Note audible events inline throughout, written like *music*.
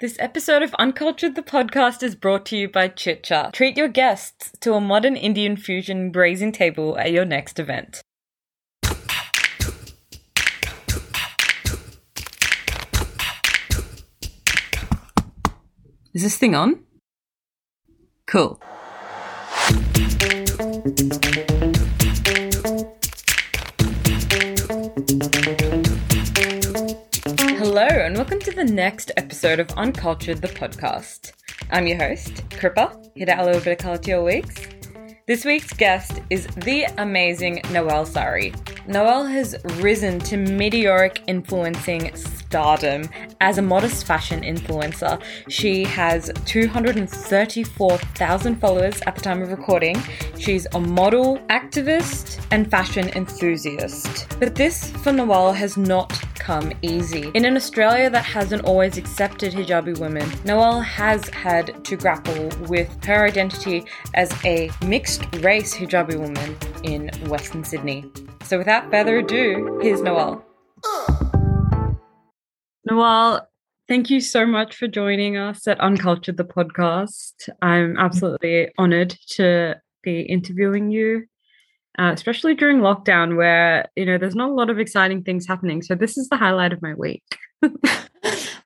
This episode of Uncultured the podcast is brought to you by Chit Chaat. Treat your guests to a modern Indian fusion grazing table at your next event. Is this thing on? Cool. To the next episode of Uncultured the podcast. I'm your host, Kripa, here to add a little bit of color to your weeks. This week's guest is the amazing Noelle Sari. Noelle has risen to meteoric influencing stardom as a modest fashion influencer. She has 234,000 followers at the time of recording. She's a model, activist, and fashion enthusiast. But this for Noelle has not come easy. In an Australia that hasn't always accepted hijabi women, Noelle has had to grapple with her identity as a mixed race hijabi woman in Western Sydney. So without further ado, here's Noelle. Noelle, thank you so much for joining us at Uncultured the podcast. I'm absolutely honored to be interviewing you uh, especially during lockdown where you know there's not a lot of exciting things happening. So this is the highlight of my week. *laughs*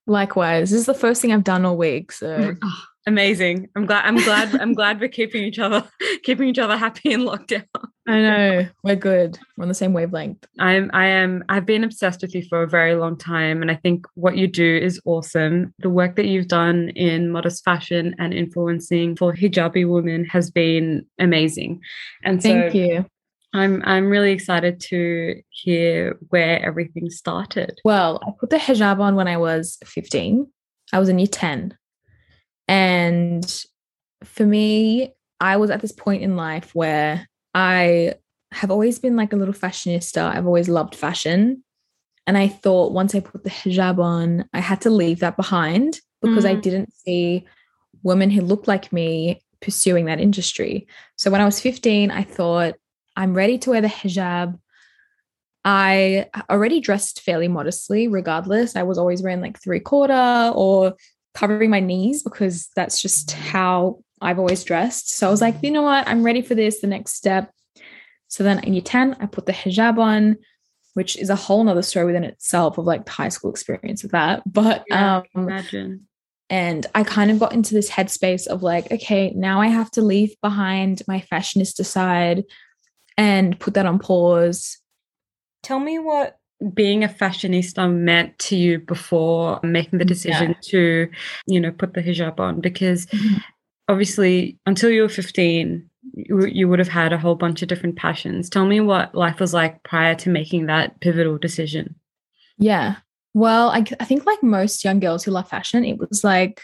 Likewise. This is the first thing i've done all week so. *laughs* Oh, amazing. I'm glad i'm glad i'm glad we're keeping each other *laughs* keeping each other happy in lockdown. I know. We're good. We're on the same wavelength. I'm i am i've been obsessed with you for a very long time and i think what you do is awesome. The work that you've done in modest fashion and influencing for hijabi women has been amazing. And so thank you I'm I'm really excited to hear where everything started. Well, I put the hijab on when I was 15. I was in year 10. And for me, I was at this point in life where I have always been like a little fashionista. I've always loved fashion. And I thought once I put the hijab on, I had to leave that behind because mm. I didn't see women who looked like me pursuing that industry. So when I was 15, I thought I'm ready to wear the hijab. I already dressed fairly modestly, regardless. I was always wearing like three quarter or covering my knees because that's just how I've always dressed. So I was like, you know what? I'm ready for this, the next step. So then in year 10, I put the hijab on, which is a whole nother story within itself of like the high school experience of that. But yeah, um imagine. And I kind of got into this headspace of like, okay, now I have to leave behind my fashionista side and put that on pause. Tell me what being a fashionista meant to you before making the decision yeah. to, you know, put the hijab on because mm-hmm. obviously until you were 15 you, you would have had a whole bunch of different passions. Tell me what life was like prior to making that pivotal decision. Yeah. Well, I, I think like most young girls who love fashion, it was like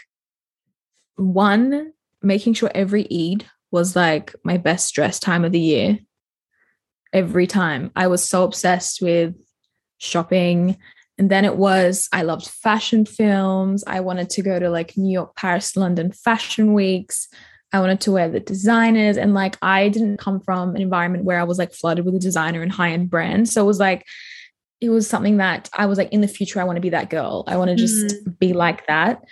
one, making sure every Eid was like my best dress time of the year every time. I was so obsessed with shopping. And then it was, I loved fashion films. I wanted to go to like New York, Paris, London fashion weeks. I wanted to wear the designers. And like, I didn't come from an environment where I was like flooded with a designer and high end brands. So it was like, it was something that I was like, in the future, I want to be that girl. I want to just mm. be like that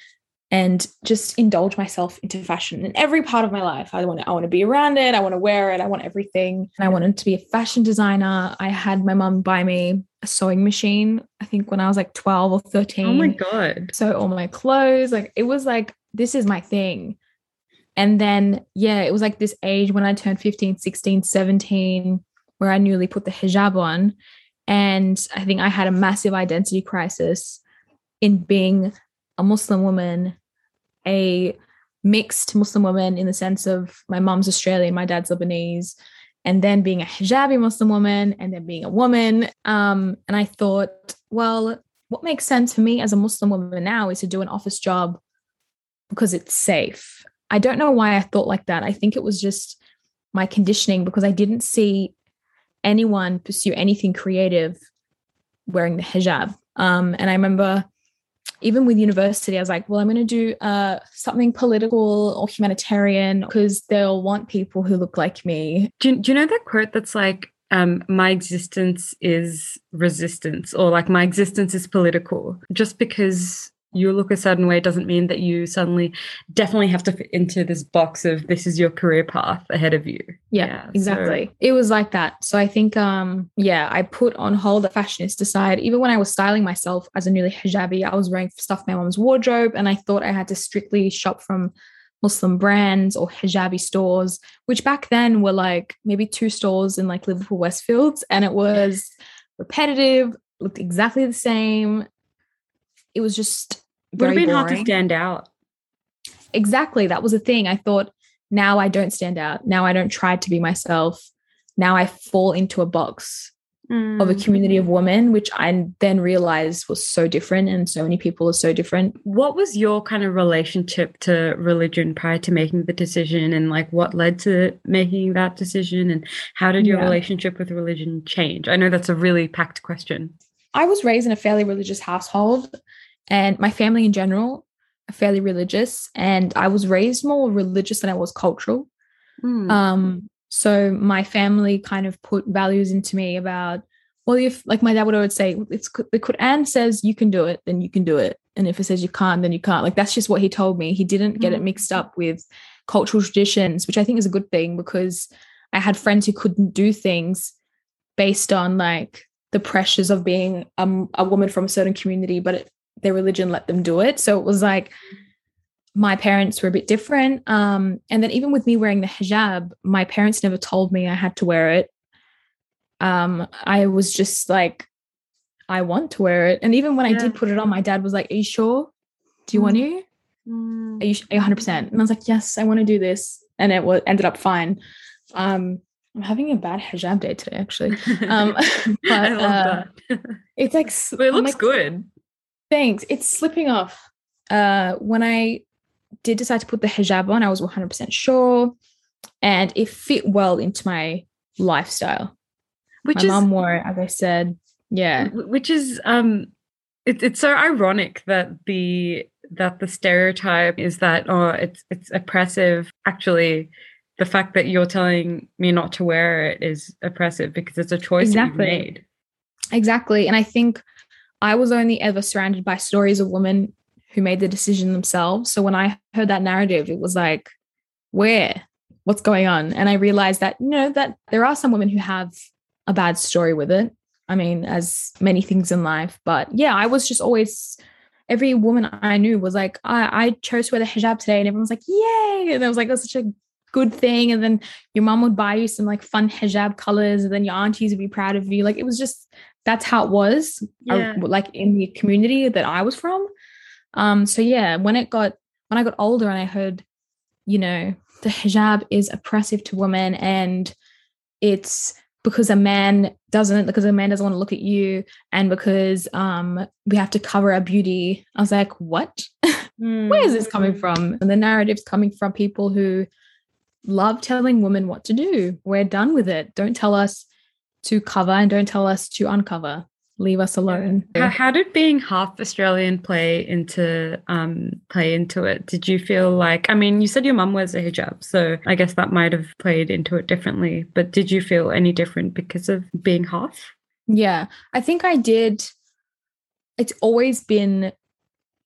and just indulge myself into fashion in every part of my life. I want to, I want to be around it. I want to wear it. I want everything. And I wanted to be a fashion designer. I had my mom buy me a sewing machine, I think when I was like 12 or 13. Oh my God. So all my clothes, like it was like, this is my thing. And then, yeah, it was like this age when I turned 15, 16, 17, where I newly put the hijab on. And I think I had a massive identity crisis in being a Muslim woman, a mixed Muslim woman in the sense of my mom's Australian, my dad's Lebanese, and then being a hijabi Muslim woman, and then being a woman. Um, and I thought, well, what makes sense for me as a Muslim woman now is to do an office job because it's safe. I don't know why I thought like that. I think it was just my conditioning because I didn't see anyone pursue anything creative wearing the hijab. Um, and I remember even with university, I was like, well, I'm going to do uh, something political or humanitarian because they'll want people who look like me. Do, do you know that quote that's like, um, my existence is resistance, or like my existence is political? Just because you look a certain way doesn't mean that you suddenly definitely have to fit into this box of this is your career path ahead of you. Yeah, yeah exactly. So. It was like that. So I think um yeah, I put on hold the fashionista side. Even when I was styling myself as a newly hijabi, I was wearing stuff my mom's wardrobe and I thought I had to strictly shop from Muslim brands or hijabi stores, which back then were like maybe two stores in like Liverpool Westfields and it was repetitive, looked exactly the same it was just would have been boring. hard to stand out. Exactly. That was a thing. I thought now I don't stand out. Now I don't try to be myself. Now I fall into a box mm. of a community of women, which I then realized was so different and so many people are so different. What was your kind of relationship to religion prior to making the decision and like what led to making that decision and how did your yeah. relationship with religion change? I know that's a really packed question. I was raised in a fairly religious household and my family in general are fairly religious and i was raised more religious than i was cultural mm. um so my family kind of put values into me about well if like my dad would always say it's the quran says you can do it then you can do it and if it says you can't then you can't like that's just what he told me he didn't get mm. it mixed up with cultural traditions which i think is a good thing because i had friends who couldn't do things based on like the pressures of being um, a woman from a certain community but it, their religion let them do it. So it was like my parents were a bit different. Um, and then even with me wearing the hijab, my parents never told me I had to wear it. Um, I was just like, I want to wear it. And even when yeah. I did put it on, my dad was like, Are you sure? Do you mm. want to? Mm. Are you, are 100%? And I was like, Yes, I want to do this. And it was, ended up fine. Um, I'm having a bad hijab day today, actually. *laughs* Um, *laughs* but uh, *laughs* it's like, it looks like, good. Thanks. It's slipping off. Uh, when I did decide to put the hijab on, I was 100% sure, and it fit well into my lifestyle. Which my is, mom wore it, as I said. Yeah. Which is um, it, it's so ironic that the that the stereotype is that oh it's it's oppressive. Actually, the fact that you're telling me not to wear it is oppressive because it's a choice exactly. that you made. Exactly, and I think I was only ever surrounded by stories of women who made the decision themselves. So when I heard that narrative, it was like, where? What's going on? And I realized that, you know, that there are some women who have a bad story with it. I mean, as many things in life. But yeah, I was just always every woman I knew was like, I, I chose to wear the hijab today, and everyone's like, yay. And I was like, that's such a good thing. And then your mom would buy you some like fun hijab colors, and then your aunties would be proud of you. Like it was just that's how it was yeah. like in the community that I was from. Um, so yeah, when it got when I got older and I heard, you know, the hijab is oppressive to women and it's because a man doesn't because a man doesn't want to look at you and because um we have to cover our beauty. I was like, what? Mm. *laughs* Where is this coming mm. from? And the narrative's coming from people who love telling women what to do. We're done with it. Don't tell us to cover and don't tell us to uncover. Leave us alone. How, how did being half Australian play into um, play into it? Did you feel like I mean, you said your mum wears a hijab, so I guess that might have played into it differently. But did you feel any different because of being half? Yeah, I think I did. It's always been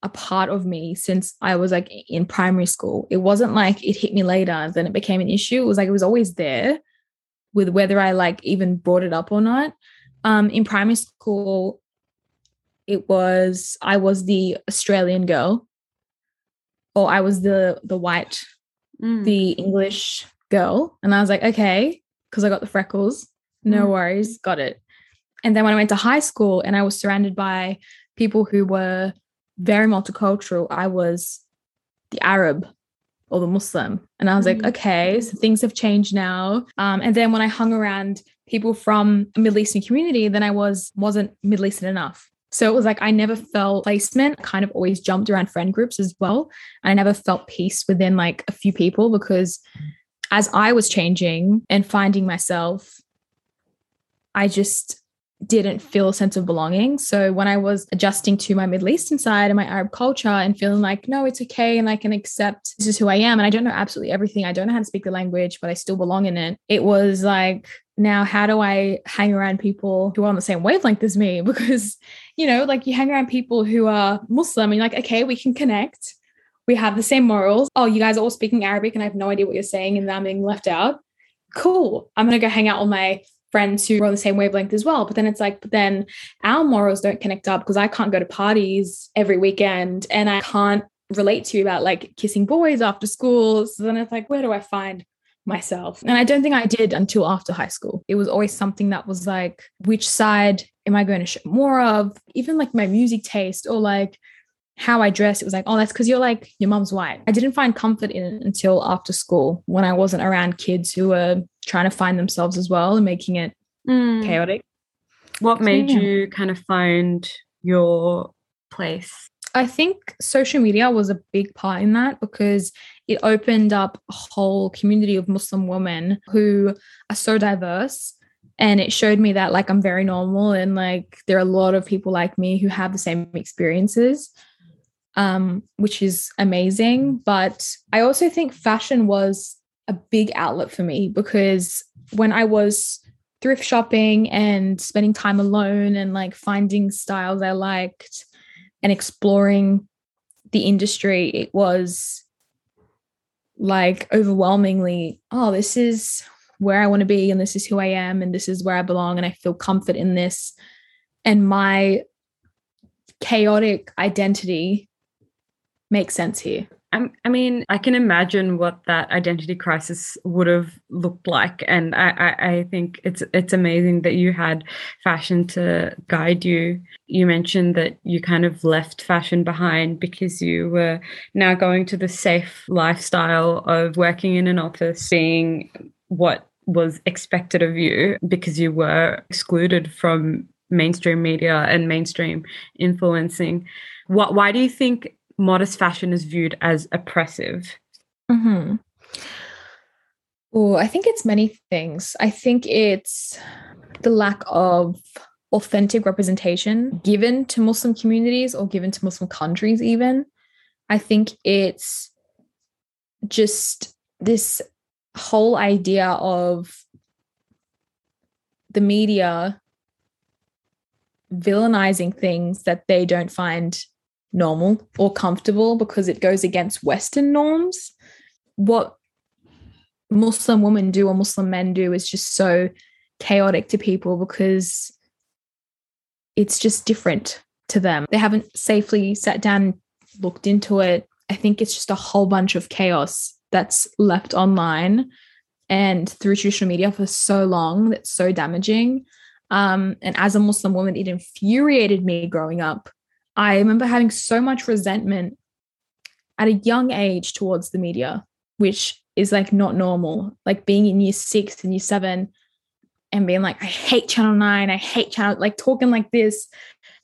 a part of me since I was like in primary school. It wasn't like it hit me later, then it became an issue. It was like it was always there with whether I like even brought it up or not. Um, in primary school, it was I was the Australian girl, or I was the the white, mm. the English girl, and I was like, okay, because I got the freckles, no mm. worries, got it. And then when I went to high school and I was surrounded by people who were very multicultural, I was the Arab or the Muslim. And I was mm-hmm. like, mm. okay, so things have changed now. Um, and then when I hung around people from a Middle Eastern community, then I was wasn't Middle Eastern enough. So it was like I never felt placement, I kind of always jumped around friend groups as well. I never felt peace within like a few people because as I was changing and finding myself, I just didn't feel a sense of belonging. So when I was adjusting to my Middle Eastern side and my Arab culture and feeling like, no, it's okay and I can accept this is who I am. And I don't know absolutely everything. I don't know how to speak the language, but I still belong in it. It was like now how do I hang around people who are on the same wavelength as me? *laughs* Because, you know, like you hang around people who are Muslim and you're like, okay, we can connect. We have the same morals. Oh, you guys are all speaking Arabic and I have no idea what you're saying and I'm being left out. Cool. I'm going to go hang out with my friends who are on the same wavelength as well. But then it's like, but then our morals don't connect up because I can't go to parties every weekend and I can't relate to you about like kissing boys after school. So then it's like, where do I find myself? And I don't think I did until after high school. It was always something that was like, which side am I going to show more of? Even like my music taste or like how I dress, it was like, oh, that's because you're like your mom's white. I didn't find comfort in it until after school when I wasn't around kids who were trying to find themselves as well and making it mm. chaotic. What made yeah. you kind of find your place? I think social media was a big part in that because it opened up a whole community of Muslim women who are so diverse. And it showed me that like I'm very normal and like there are a lot of people like me who have the same experiences, um, which is amazing. But I also think fashion was a big outlet for me because when I was thrift shopping and spending time alone and like finding styles I liked, and exploring the industry, it was like overwhelmingly, oh, this is where I want to be, and this is who I am, and this is where I belong, and I feel comfort in this. And my chaotic identity makes sense here. I mean, I can imagine what that identity crisis would have looked like, and I, I, I, think it's it's amazing that you had fashion to guide you. You mentioned that you kind of left fashion behind because you were now going to the safe lifestyle of working in an office, seeing what was expected of you because you were excluded from mainstream media and mainstream influencing. What? Why do you think modest fashion is viewed as oppressive? Mm-hmm. Oh, I think it's many things. I think it's the lack of authentic representation given to Muslim communities or given to Muslim countries, even. I think it's just this whole idea of the media villainizing things that they don't find normal or comfortable because it goes against Western norms. What Muslim women do or Muslim men do is just so chaotic to people because it's just different to them. They haven't safely sat down looked into it. I think it's just a whole bunch of chaos that's left online and through traditional media for so long that's so damaging. Um, and as a Muslim woman, it infuriated me growing up I remember having so much resentment at a young age towards the media, which is like not normal. Like being in year six and year seven and being like, I hate Channel 9, I hate Channel, like talking like this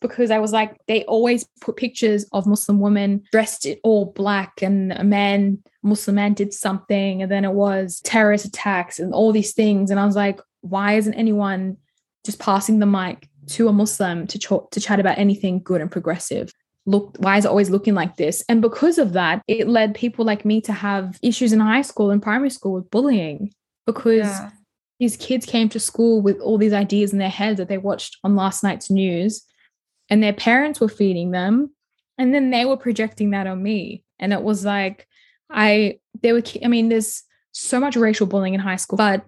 because I was like, they always put pictures of Muslim women dressed in all black and a man, Muslim man did something. And then it was terrorist attacks and all these things. And I was like, why isn't anyone just passing the mic to a Muslim to ch- to chat about anything good and progressive. Look, why is it always looking like this? And because of that, it led people like me to have issues in high school and primary school with bullying because yeah. these kids came to school with all these ideas in their heads that they watched on last night's news and their parents were feeding them and then they were projecting that on me and it was like i there were i mean there's so much racial bullying in high school but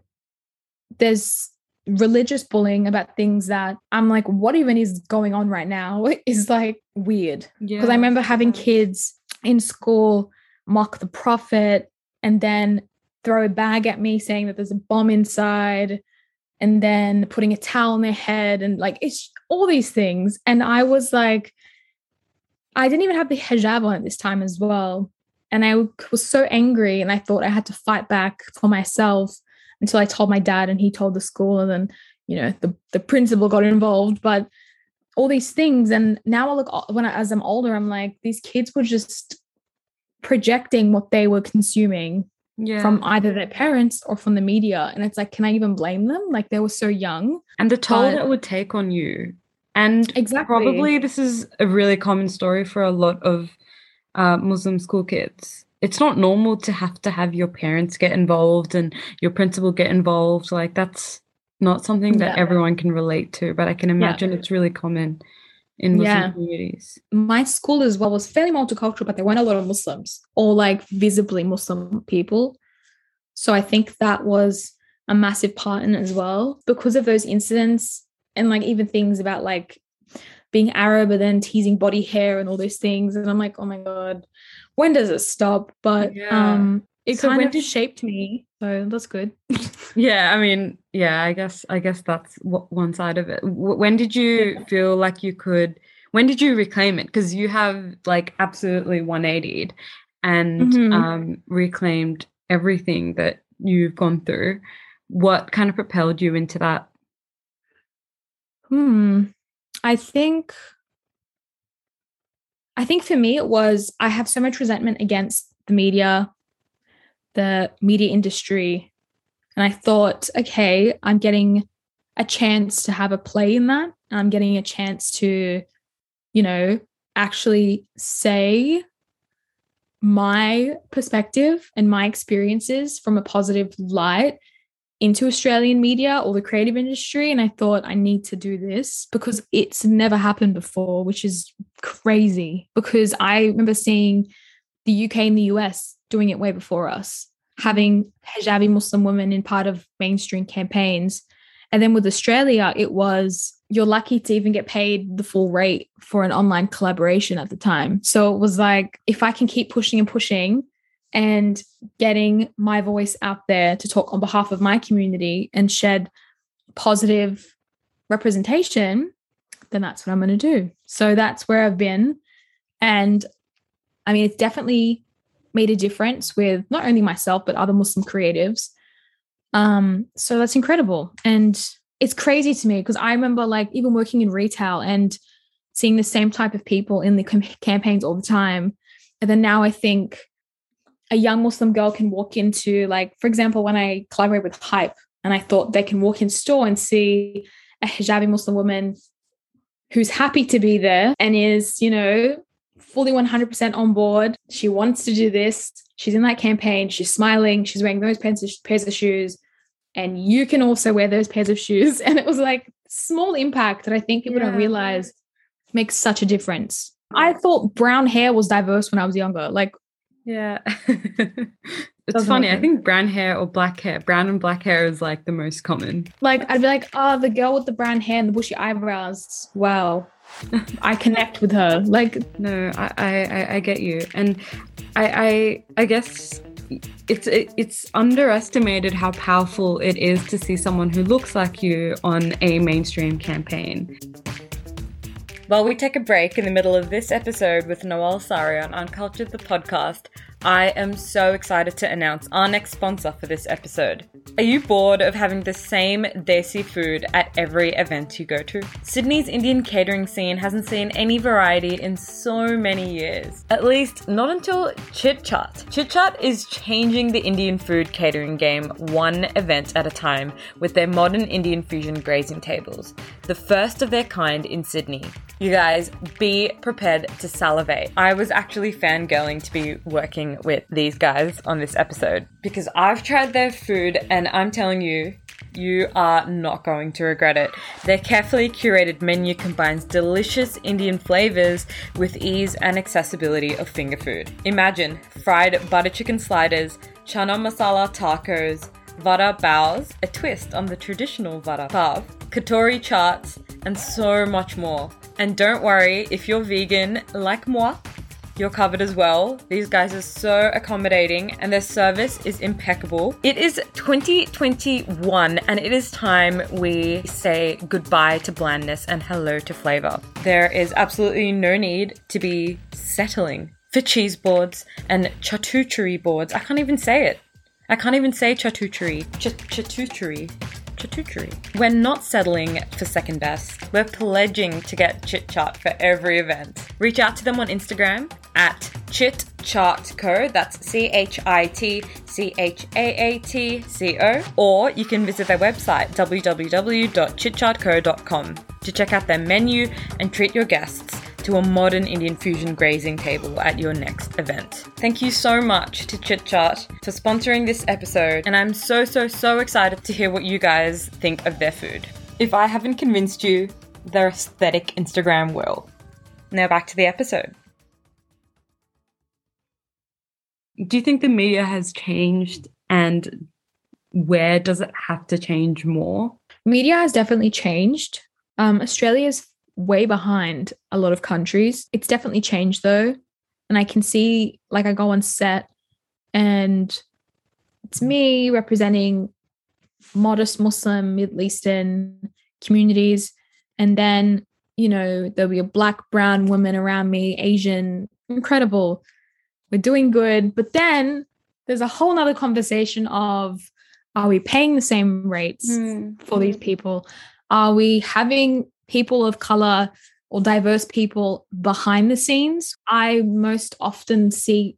there's religious bullying about things that I'm like, what even is going on right now *laughs* is like weird. Because yeah. I remember having kids in school mock the prophet and then throw a bag at me saying that there's a bomb inside and then putting a towel on their head and like it's all these things. And I was like, I didn't even have the hijab on at this time as well. And I was so angry and I thought I had to fight back for myself until I told my dad and he told the school and then you know the the principal got involved but all these things. And now I look when I, as I'm older I'm like these kids were just projecting what they were consuming yeah. from either their parents or from the media. And it's like can I even blame them? Like they were so young. And the toll but, it would take on you. And exactly. probably this is a really common story for a lot of uh, Muslim school kids it's not normal to have to have your parents get involved and your principal get involved like that's not something that Yeah. everyone can relate to, but I can imagine it's really common in Muslim Yeah. communities. my school as well was fairly multicultural, but there weren't a lot of Muslims or like visibly Muslim people. So I think that was a massive part in as well because of those incidents and like even things about like being Arab and then teasing body hair and all those things. And I'm like, oh my God, when does it stop? But Yeah. um it So kind of did- shaped me. So that's good. *laughs* Yeah, I mean, yeah, I guess I guess that's w- one side of it. When did you feel like you could? When did you reclaim it? Because you have like absolutely 180'd and Mhm. um, reclaimed everything that you've gone through. What kind of propelled you into that? Hmm. I think I think for me it was I have so much resentment against the media, the media industry. And I thought, okay, I'm getting a chance to have a play in that. I'm getting a chance to, you know, actually say my perspective and my experiences from a positive light into Australian media or the creative industry. And I thought I need to do this because it's never happened before, which is crazy. Because I remember seeing the UK and the US doing it way before us, having hijabi Muslim women in part of mainstream campaigns. And then with Australia, it was you're lucky to even get paid the full rate for an online collaboration at the time. So it was like, if I can keep pushing and pushing, and getting my voice out there to talk on behalf of my community and shed positive representation, then that's what I'm going to do. So that's where I've been. And I mean, it's definitely made a difference with not only myself, but other Muslim creatives. Um, so that's incredible. And it's crazy to me because I remember like even working in retail and seeing the same type of people in the com- campaigns all the time. And then now I think a young Muslim girl can walk into, like, for example, when I collaborate with Hype, and I thought they can walk in store and see a hijabi Muslim woman who's happy to be there and is, you know, fully 100% on board. She wants to do this. She's in that campaign. She's smiling. She's wearing those pairs of, shoes. And you can also wear those pairs of shoes. *laughs* And it was like small impact that I think people don't realize makes such a difference. I thought brown hair was diverse when I was younger. Like, Yeah. *laughs* it's Doesn't funny. I think brown hair or black hair, brown and black hair is like the most common. like I'd be like, oh, the girl with the brown hair and the bushy eyebrows. Wow. *laughs* I connect with her. Like, No, I, I, I- I get you, and I, I, I guess it's it, it's underestimated how powerful it is to see someone who looks like you on a mainstream campaign. While we take a break in the middle of this episode with Noelle Sari on Uncultured the podcast, I am so excited to announce our next sponsor for this episode. Are you bored of having the same desi food at every event you go to? Sydney's Indian catering scene hasn't seen any variety in so many years. At least not until Chit Chaat. Chit Chaat is changing the Indian food catering game one event at a time with their modern Indian fusion grazing tables, the first of their kind in Sydney. You guys, be prepared to salivate. I was actually fangirling to be working with these guys on this episode because I've tried their food and I'm telling you, you are not going to regret it. Their carefully curated menu combines delicious Indian flavors with ease and accessibility of finger food. Imagine fried butter chicken sliders, chana masala tacos, vada baos, a twist on the traditional vada pav, katori chaats, and so much more. And don't worry, if you're vegan like moi, you're covered as well. These guys are so accommodating and their service is impeccable. It is 2021 and it is time we say goodbye to blandness and hello to flavor. There is absolutely no need to be settling for cheese boards and charcuterie boards. I can't even say it. I can't even say charcuterie. Ch- charcuterie. Charcuterie. We're not settling for second best. We're pledging to get Chit Chaat for every event. Reach out to them on Instagram at Chit Chaat Co. That's C H I T C H A A T C O. Or you can visit their website www.chitchatco.com to check out their menu and treat your guests to a modern Indian fusion grazing table at your next event. Thank you so much to Chit Chaat for sponsoring this episode, and I'm so, so, so excited to hear what you guys think of their food. If I haven't convinced you, their aesthetic Instagram will. Now back to the episode. Do you think the media has changed and where does it have to change more? Media has definitely changed. Um, Australia is way behind a lot of countries. It's definitely changed though. And I can see, like, I go on set and it's me representing modest Muslim, Middle Eastern communities. And then, you know, there'll be a black, brown woman around me, Asian, incredible. We're doing good. But then there's a whole nother conversation of are we paying the same rates mm. for these people? Are we having people of color or diverse people behind the scenes? I most often see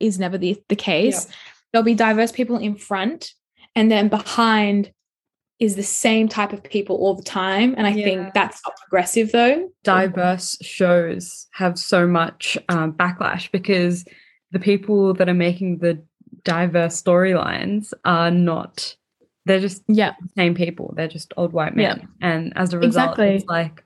is never the, the case. Yeah. There'll be diverse people in front, and then behind is the same type of people all the time. And I yeah. think that's not progressive though. Diverse shows have so much um, backlash because the people that are making the diverse storylines are not they're just yeah the same people they're just old white men yeah. and as a result exactly. it's like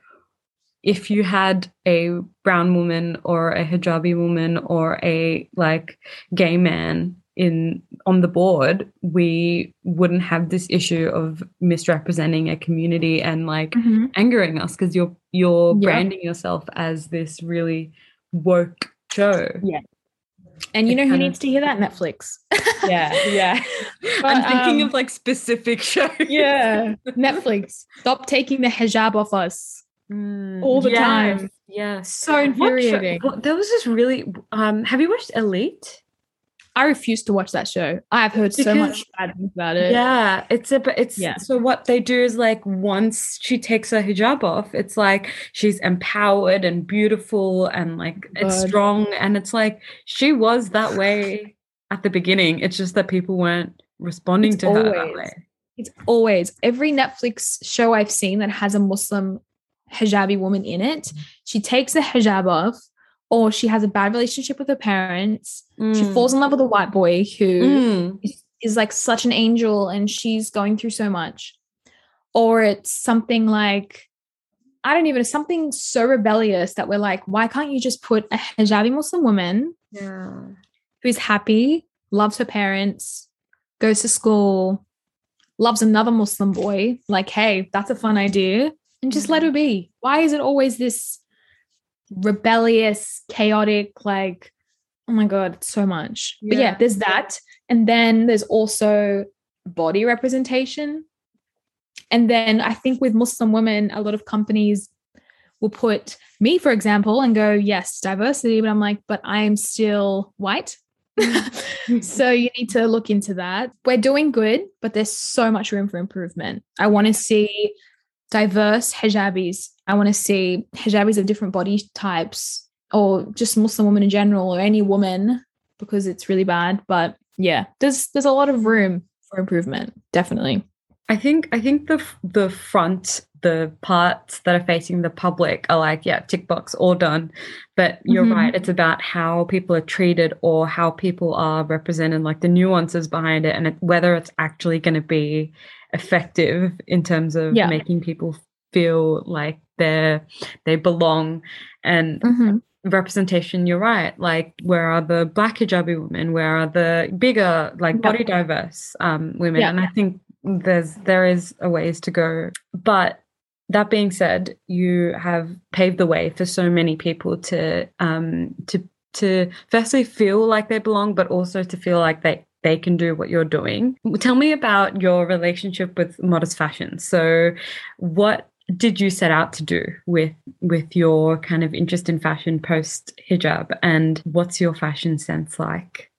if you had a brown woman or a hijabi woman or a like gay man in on the board we wouldn't have this issue of misrepresenting a community and like mm-hmm. angering us because you're you're yeah. branding yourself as this really woke show yeah and you know who needs to hear that? Netflix. *laughs* yeah, yeah. *laughs* But, I'm thinking um, of like specific *laughs* shows. yeah, Netflix. Stop taking the hijab off us mm, all the time. Yeah, so infuriating. there was this really. Um, have you watched Elite? I refuse to watch that show. I've heard because, so much bad things about it. Yeah, it's a it's yeah. so what they do is like once she takes her hijab off, it's like she's empowered and beautiful and like God. it's strong and it's like she was that way at the beginning. It's just that people weren't responding it's to always, her that way. It's always every Netflix show I've seen that has a Muslim hijabi woman in it, mm-hmm. she takes the hijab off or she has a bad relationship with her parents. Mm. She falls in love with a white boy who mm. is, is like such an angel and she's going through so much. Or it's something like, I don't even, something so rebellious that we're like, why can't you just put a hijabi Muslim woman yeah. who's happy, loves her parents, goes to school, loves another Muslim boy? Like, hey, that's a fun idea. And just let mm. her be. Why is it always this rebellious, chaotic, like, oh my God, so much. Yeah. But yeah, there's that. And then there's also body representation. And then I think with Muslim women, a lot of companies will put me, for example, and go, yes, diversity. But I'm like, but I'm still white. Mm. *laughs* so you need to look into that. We're doing good, but there's so much room for improvement. I want to see diverse hijabis. I want to see hijabis of different body types or just Muslim women in general or any woman because it's really bad. But yeah, there's there's a lot of room for improvement, definitely. I think I think the the front the parts that are facing the public are like yeah tick box all done but you're mm-hmm. right it's about how people are treated or how people are represented like the nuances behind it and it, whether it's actually going to be effective in terms of yeah. making people feel like they're they belong and mm-hmm. representation you're right like where are the black hijabi women where are the bigger like body diverse um, women yeah. and i think there's there is a ways to go but that being said you have paved the way for so many people to um to to firstly feel like they belong but also to feel like they they can do what you're doing. Tell me about your relationship with modest fashion. So, what did you set out to do with with your kind of interest in fashion post hijab and what's your fashion sense like?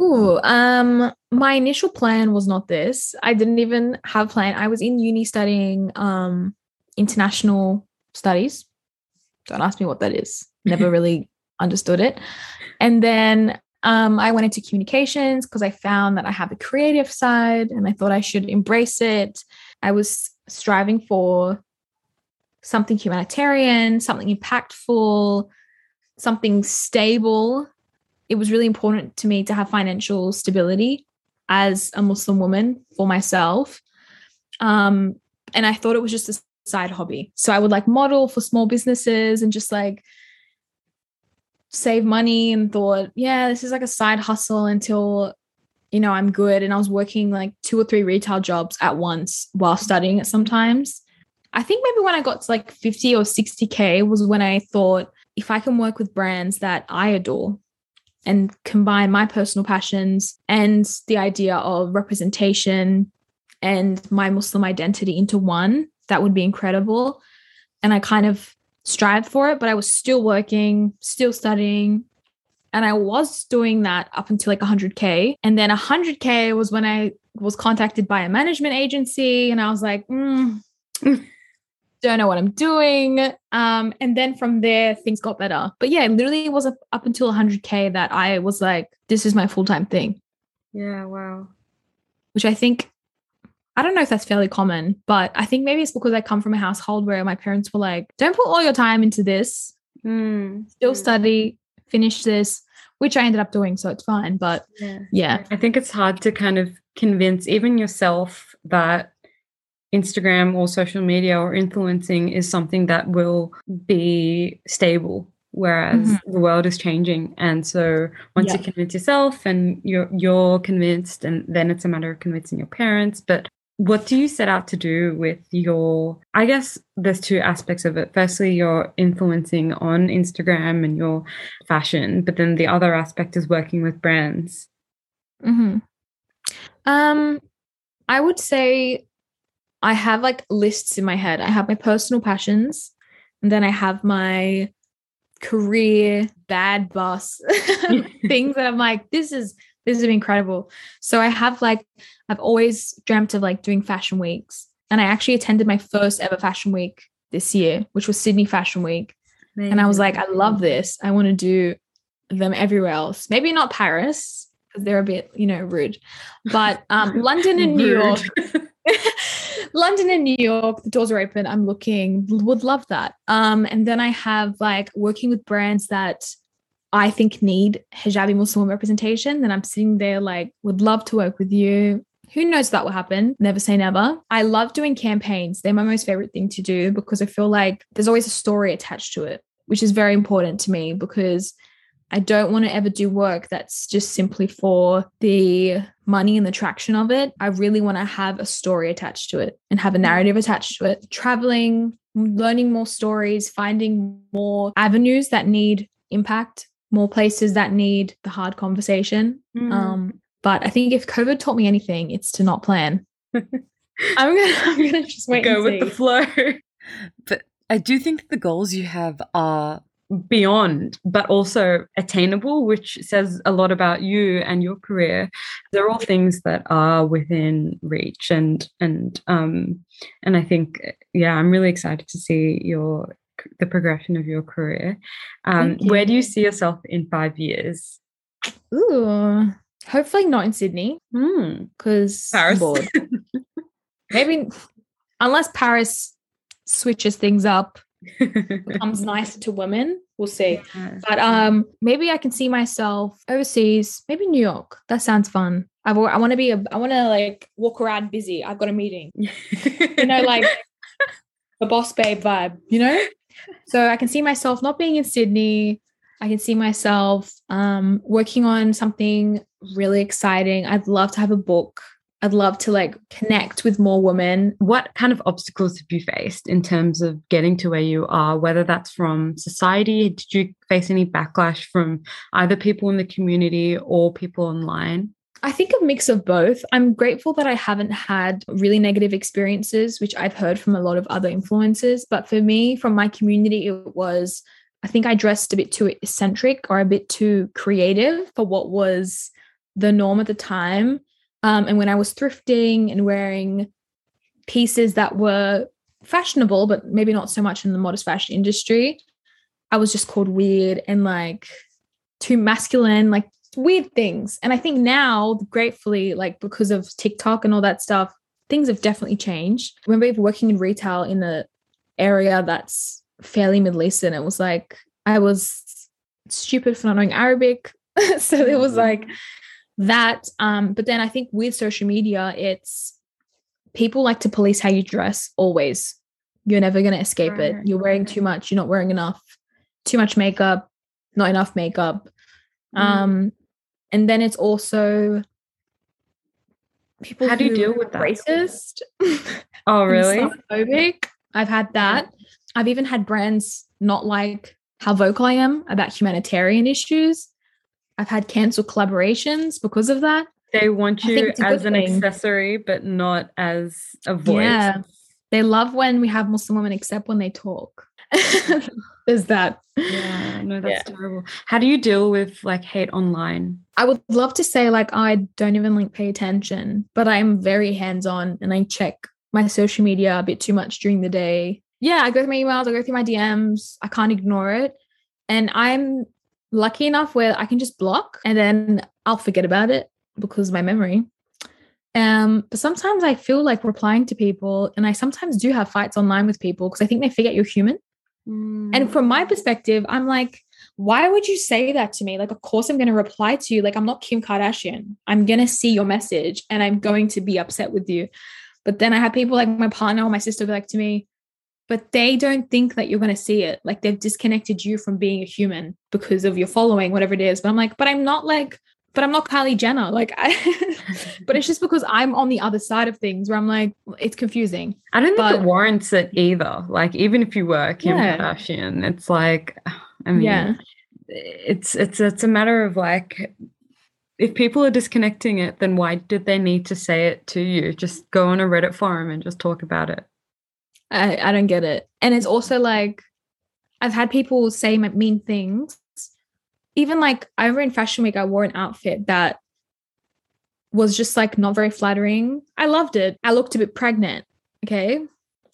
Ooh, um, my initial plan was not this. I didn't even have a plan. I was in uni studying um international studies. Don't ask me what that is. Never *laughs* really understood it. And then um, I went into communications because I found that I have a creative side and I thought I should embrace it. I was striving for something humanitarian, something impactful, something stable. It was really important to me to have financial stability as a Muslim woman for myself. Um, and I thought it was just a side hobby. So I would like model for small businesses and just like save money and thought, yeah, this is like a side hustle until you know I'm good. And I was working like two or three retail jobs at once while studying it sometimes. I think maybe when I got to like 50 or 60K was when I thought if I can work with brands that I adore and combine my personal passions and the idea of representation and my Muslim identity into one, that would be incredible. And I kind of strived for it, but I was still working, still studying. And I was doing that up until like 100K. And then 100K was when I was contacted by a management agency. And I was like, mm, don't know what I'm doing. Um, and then from there, things got better. But yeah, literally it was up until 100K that I was like, this is my full time thing. Yeah, wow. Which I think, I don't know if that's fairly common, but I think maybe it's because I come from a household where my parents were like, don't put all your time into this, mm. still study, finish this, which I ended up doing. So it's fine. But yeah. yeah. I think it's hard to kind of convince even yourself that Instagram or social media or influencing is something that will be stable whereas mm-hmm. the world is changing and so once yeah. you convince yourself and you're you're convinced and then it's a matter of convincing your parents but what do you set out to do with your i guess there's two aspects of it firstly you're influencing on instagram and your fashion but then the other aspect is working with brands mm-hmm. um i would say I have like lists in my head. I have my personal passions, and then I have my career bad boss *laughs* *laughs* things that I'm like, this is this is incredible. So I have like I've always dreamt of like doing fashion weeks. And I actually attended my first ever fashion week this year, which was Sydney Fashion Week. Amazing. And I was like, I love this. I want to do them everywhere else. Maybe not Paris, because they're a bit, you know, rude. But um, *laughs* London and New York. *laughs* *laughs* London and New York, the doors are open. I'm looking, would love that. Um, and then I have like working with brands that I think need hijabi Muslim representation. Then I'm sitting there like, would love to work with you. Who knows that will happen? Never say never. I love doing campaigns. They're my most favorite thing to do because I feel like there's always a story attached to it, which is very important to me because I don't want to ever do work that's just simply for the money and the traction of it. I really want to have a story attached to it and have a narrative attached to it. Traveling, learning more stories, finding more avenues that need impact, more places that need the hard conversation. Mm. Um, but I think if COVID taught me anything, it's to not plan. *laughs* I'm gonna, I'm gonna just wait. Go with the flow. *laughs* But I do think the goals you have are beyond, but also attainable, which says a lot about you and your career. They're all things that are within reach, and and um, and I think yeah, I'm really excited to see your the progression of your career. Um, you. Where do you see yourself in five years? Ooh, hopefully not in Sydney, because hmm. Paris. bored. *laughs* Maybe unless Paris switches things up *laughs* becomes nicer to women. We'll see. Yeah. But um, maybe I can see myself overseas, maybe New York. That sounds fun. I've, I want to be a, I want to like walk around busy. I've got a meeting, you know, like *laughs* a boss babe vibe, you know? So I can see myself not being in Sydney. I can see myself um, working on something really exciting. I'd love to have a book. I'd love to like connect with more women. What kind of obstacles have you faced in terms of getting to where you are, whether that's from society? Did you face any backlash from either people in the community or people online? I think a mix of both. I'm grateful that I haven't had really negative experiences, which I've heard from a lot of other influencers. But for me, from my community, it was, I think I dressed a bit too eccentric or a bit too creative for what was the norm at the time. Um, and when I was thrifting and wearing pieces that were fashionable, but maybe not so much in the modest fashion industry, I was just called weird and like too masculine, like weird things. And I think now, gratefully, like because of TikTok and all that stuff, things have definitely changed. I remember working in retail in the area that's fairly Middle Eastern. It was like I was stupid for not knowing Arabic. *laughs* so it was like that. Um, but then I think with social media, it's people like to police how you dress always. You're never going to escape it. You're wearing too much, you're not wearing enough, too much makeup, not enough makeup. Mm. Um, and then it's also people how do you deal with that? Racist. *laughs* Oh, really? Phobic. I've had that. I've even had brands not like how vocal I am about humanitarian issues. I've had cancel collaborations because of that. They want you as an thing. accessory, but not as a voice. Yeah. They love when we have Muslim women except when they talk. *laughs* There's that. Yeah, no, that's yeah. terrible. How do you deal with like hate online? I would love to say like I don't even like pay attention, but I'm very hands-on and I check my social media a bit too much during the day. Yeah, I go through my emails, I go through my DMs. I can't ignore it. And I'm lucky enough where I can just block and then I'll forget about it because of my memory. Um, but sometimes I feel like replying to people, and I sometimes do have fights online with people because I think they forget you're human. Mm. And from my perspective, I'm like, why would you say that to me? Like, of course, I'm going to reply to you. Like, I'm not Kim Kardashian. I'm going to see your message and I'm going to be upset with you. But then I have people like my partner or my sister be like to me, but they don't think that you're going to see it. Like, they've disconnected you from being a human because of your following, whatever it is. But I'm like, but I'm not like, but I'm not Kylie Jenner. Like, I, *laughs* but it's just because I'm on the other side of things where I'm like, it's confusing. I don't but, think it warrants it either. Like, even if you were Kim yeah. Kardashian, it's like, *sighs* I mean, yeah. it's it's it's a matter of like, if people are disconnecting it, then why did they need to say it to you? Just go on a Reddit forum and just talk about it. I I don't get it, and it's also like, I've had people say mean things even like I over in Fashion Week, I wore an outfit that was just like not very flattering. I loved it. I looked a bit pregnant. Okay.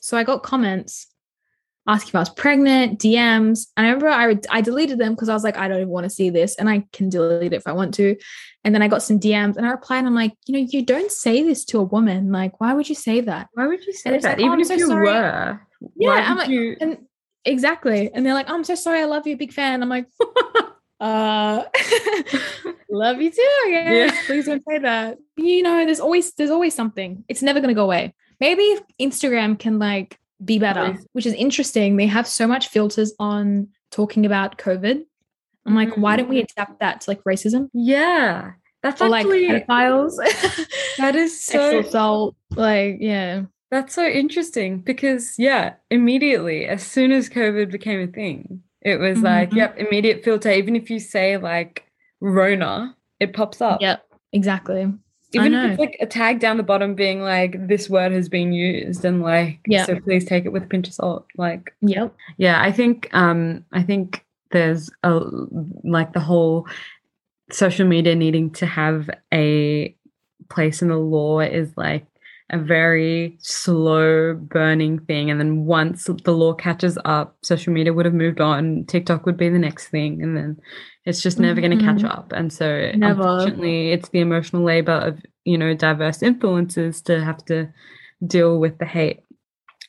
So I got comments asking if I was pregnant, DMs. And I remember I, I deleted them because I was like, I don't even want to see this. And I can delete it if I want to. And then I got some DMs and I replied, and I'm like, you know, you don't say this to a woman. Like, why would you say that? Why would you say that? Like, oh, even oh, if so you sorry. were. Yeah. I'm like, you... and exactly. And they're like, oh, I'm so sorry. I love you. Big fan. I'm like, *laughs* uh *laughs* love you too *laughs* yeah. yeah please don't say that. You know there's always there's always something. It's never going to go away. Maybe if instagram can like be better Please. which is interesting. They have so much filters on talking about covid. I'm like mm-hmm. why don't we adapt that to like racism? Yeah. That's or actually like pedophiles? *laughs* That is so assault like yeah. That's so interesting because yeah immediately as soon as covid became a thing it was mm-hmm. like, yep, immediate filter. Even if you say like Rona, it pops up. Yep, exactly. Even if it's like a tag down the bottom being like this word has been used and like yeah. so please take it with a pinch of salt. Like Yep. Yeah, I think um I think there's a like the whole social media needing to have a place in the law is like a very slow burning thing. And then once the law catches up, social media would have moved on. TikTok would be the next thing. And then it's just never mm-hmm. going to catch up. And so, never. unfortunately, it's the emotional labor of, you know, diverse influences to have to deal with the hate,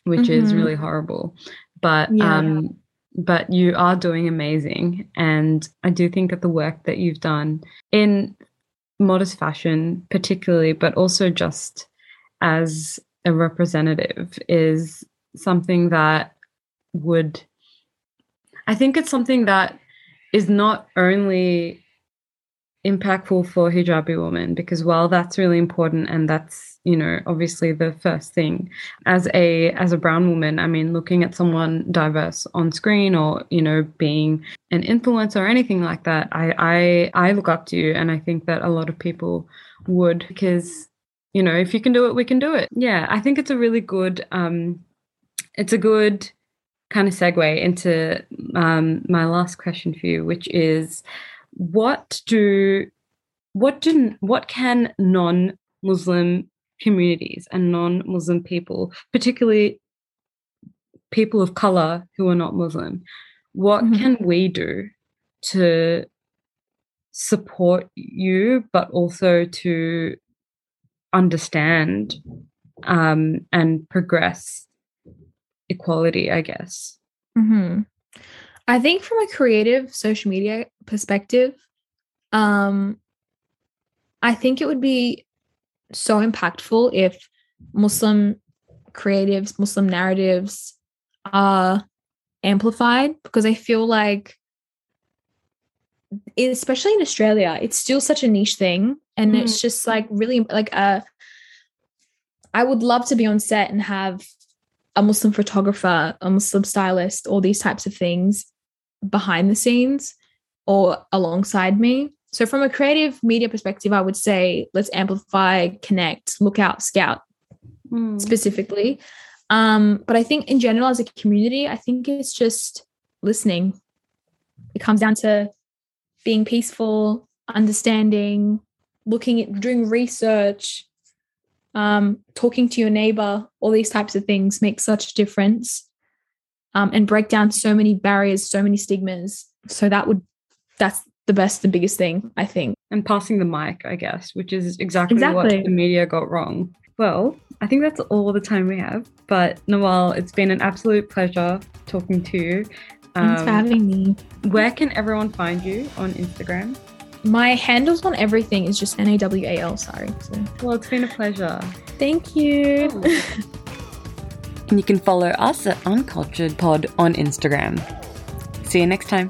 which mm-hmm. is really horrible. But, yeah. um, but you are doing amazing. And I do think that the work that you've done in modest fashion, particularly, but also just as a representative is something that would I think it's something that is not only impactful for hijabi women because while that's really important and that's you know obviously the first thing as a as a brown woman i mean looking at someone diverse on screen or you know being an influencer or anything like that i i i look up to you. And i think that a lot of people would because you know, if you can do it, we can do it. Yeah, I think it's a really good, um, it's a good kind of segue into um, my last question for you, which is, what do, what do, what can non-Muslim communities and non-Muslim people, particularly people of color who are not Muslim, what mm-hmm. can we do to support you, but also to understand um, and progress equality, I guess. hmm I think from a creative social media perspective, um, I think it would be so impactful if Muslim creatives, Muslim narratives are amplified because I feel like, especially in Australia, it's still such a niche thing. And Mm. it's just like really like a, I would love to be on set and have a Muslim photographer, a Muslim stylist, all these types of things behind the scenes or alongside me. So, from a creative media perspective, I would say let's amplify, connect, look out, scout Mm. specifically. Um, but I think in general, as a community, I think it's just listening. It comes down to being peaceful, understanding, looking at doing research, um, talking to your neighbor, all these types of things make such a difference. Um, and break down so many barriers, so many stigmas. So that would that's the best, the biggest thing, I think. And passing the mic, I guess, which is exactly, Exactly. what the media got wrong. Well, I think that's all the time we have. But Nawal, it's been an absolute pleasure talking to you. Thanks for Um, having me. where can everyone find you on Instagram? My handles on everything is just N A W A L. Sorry. So. Well, it's been a pleasure. Thank you. *laughs* And you can follow us at Uncultured Pod on Instagram. See you next time.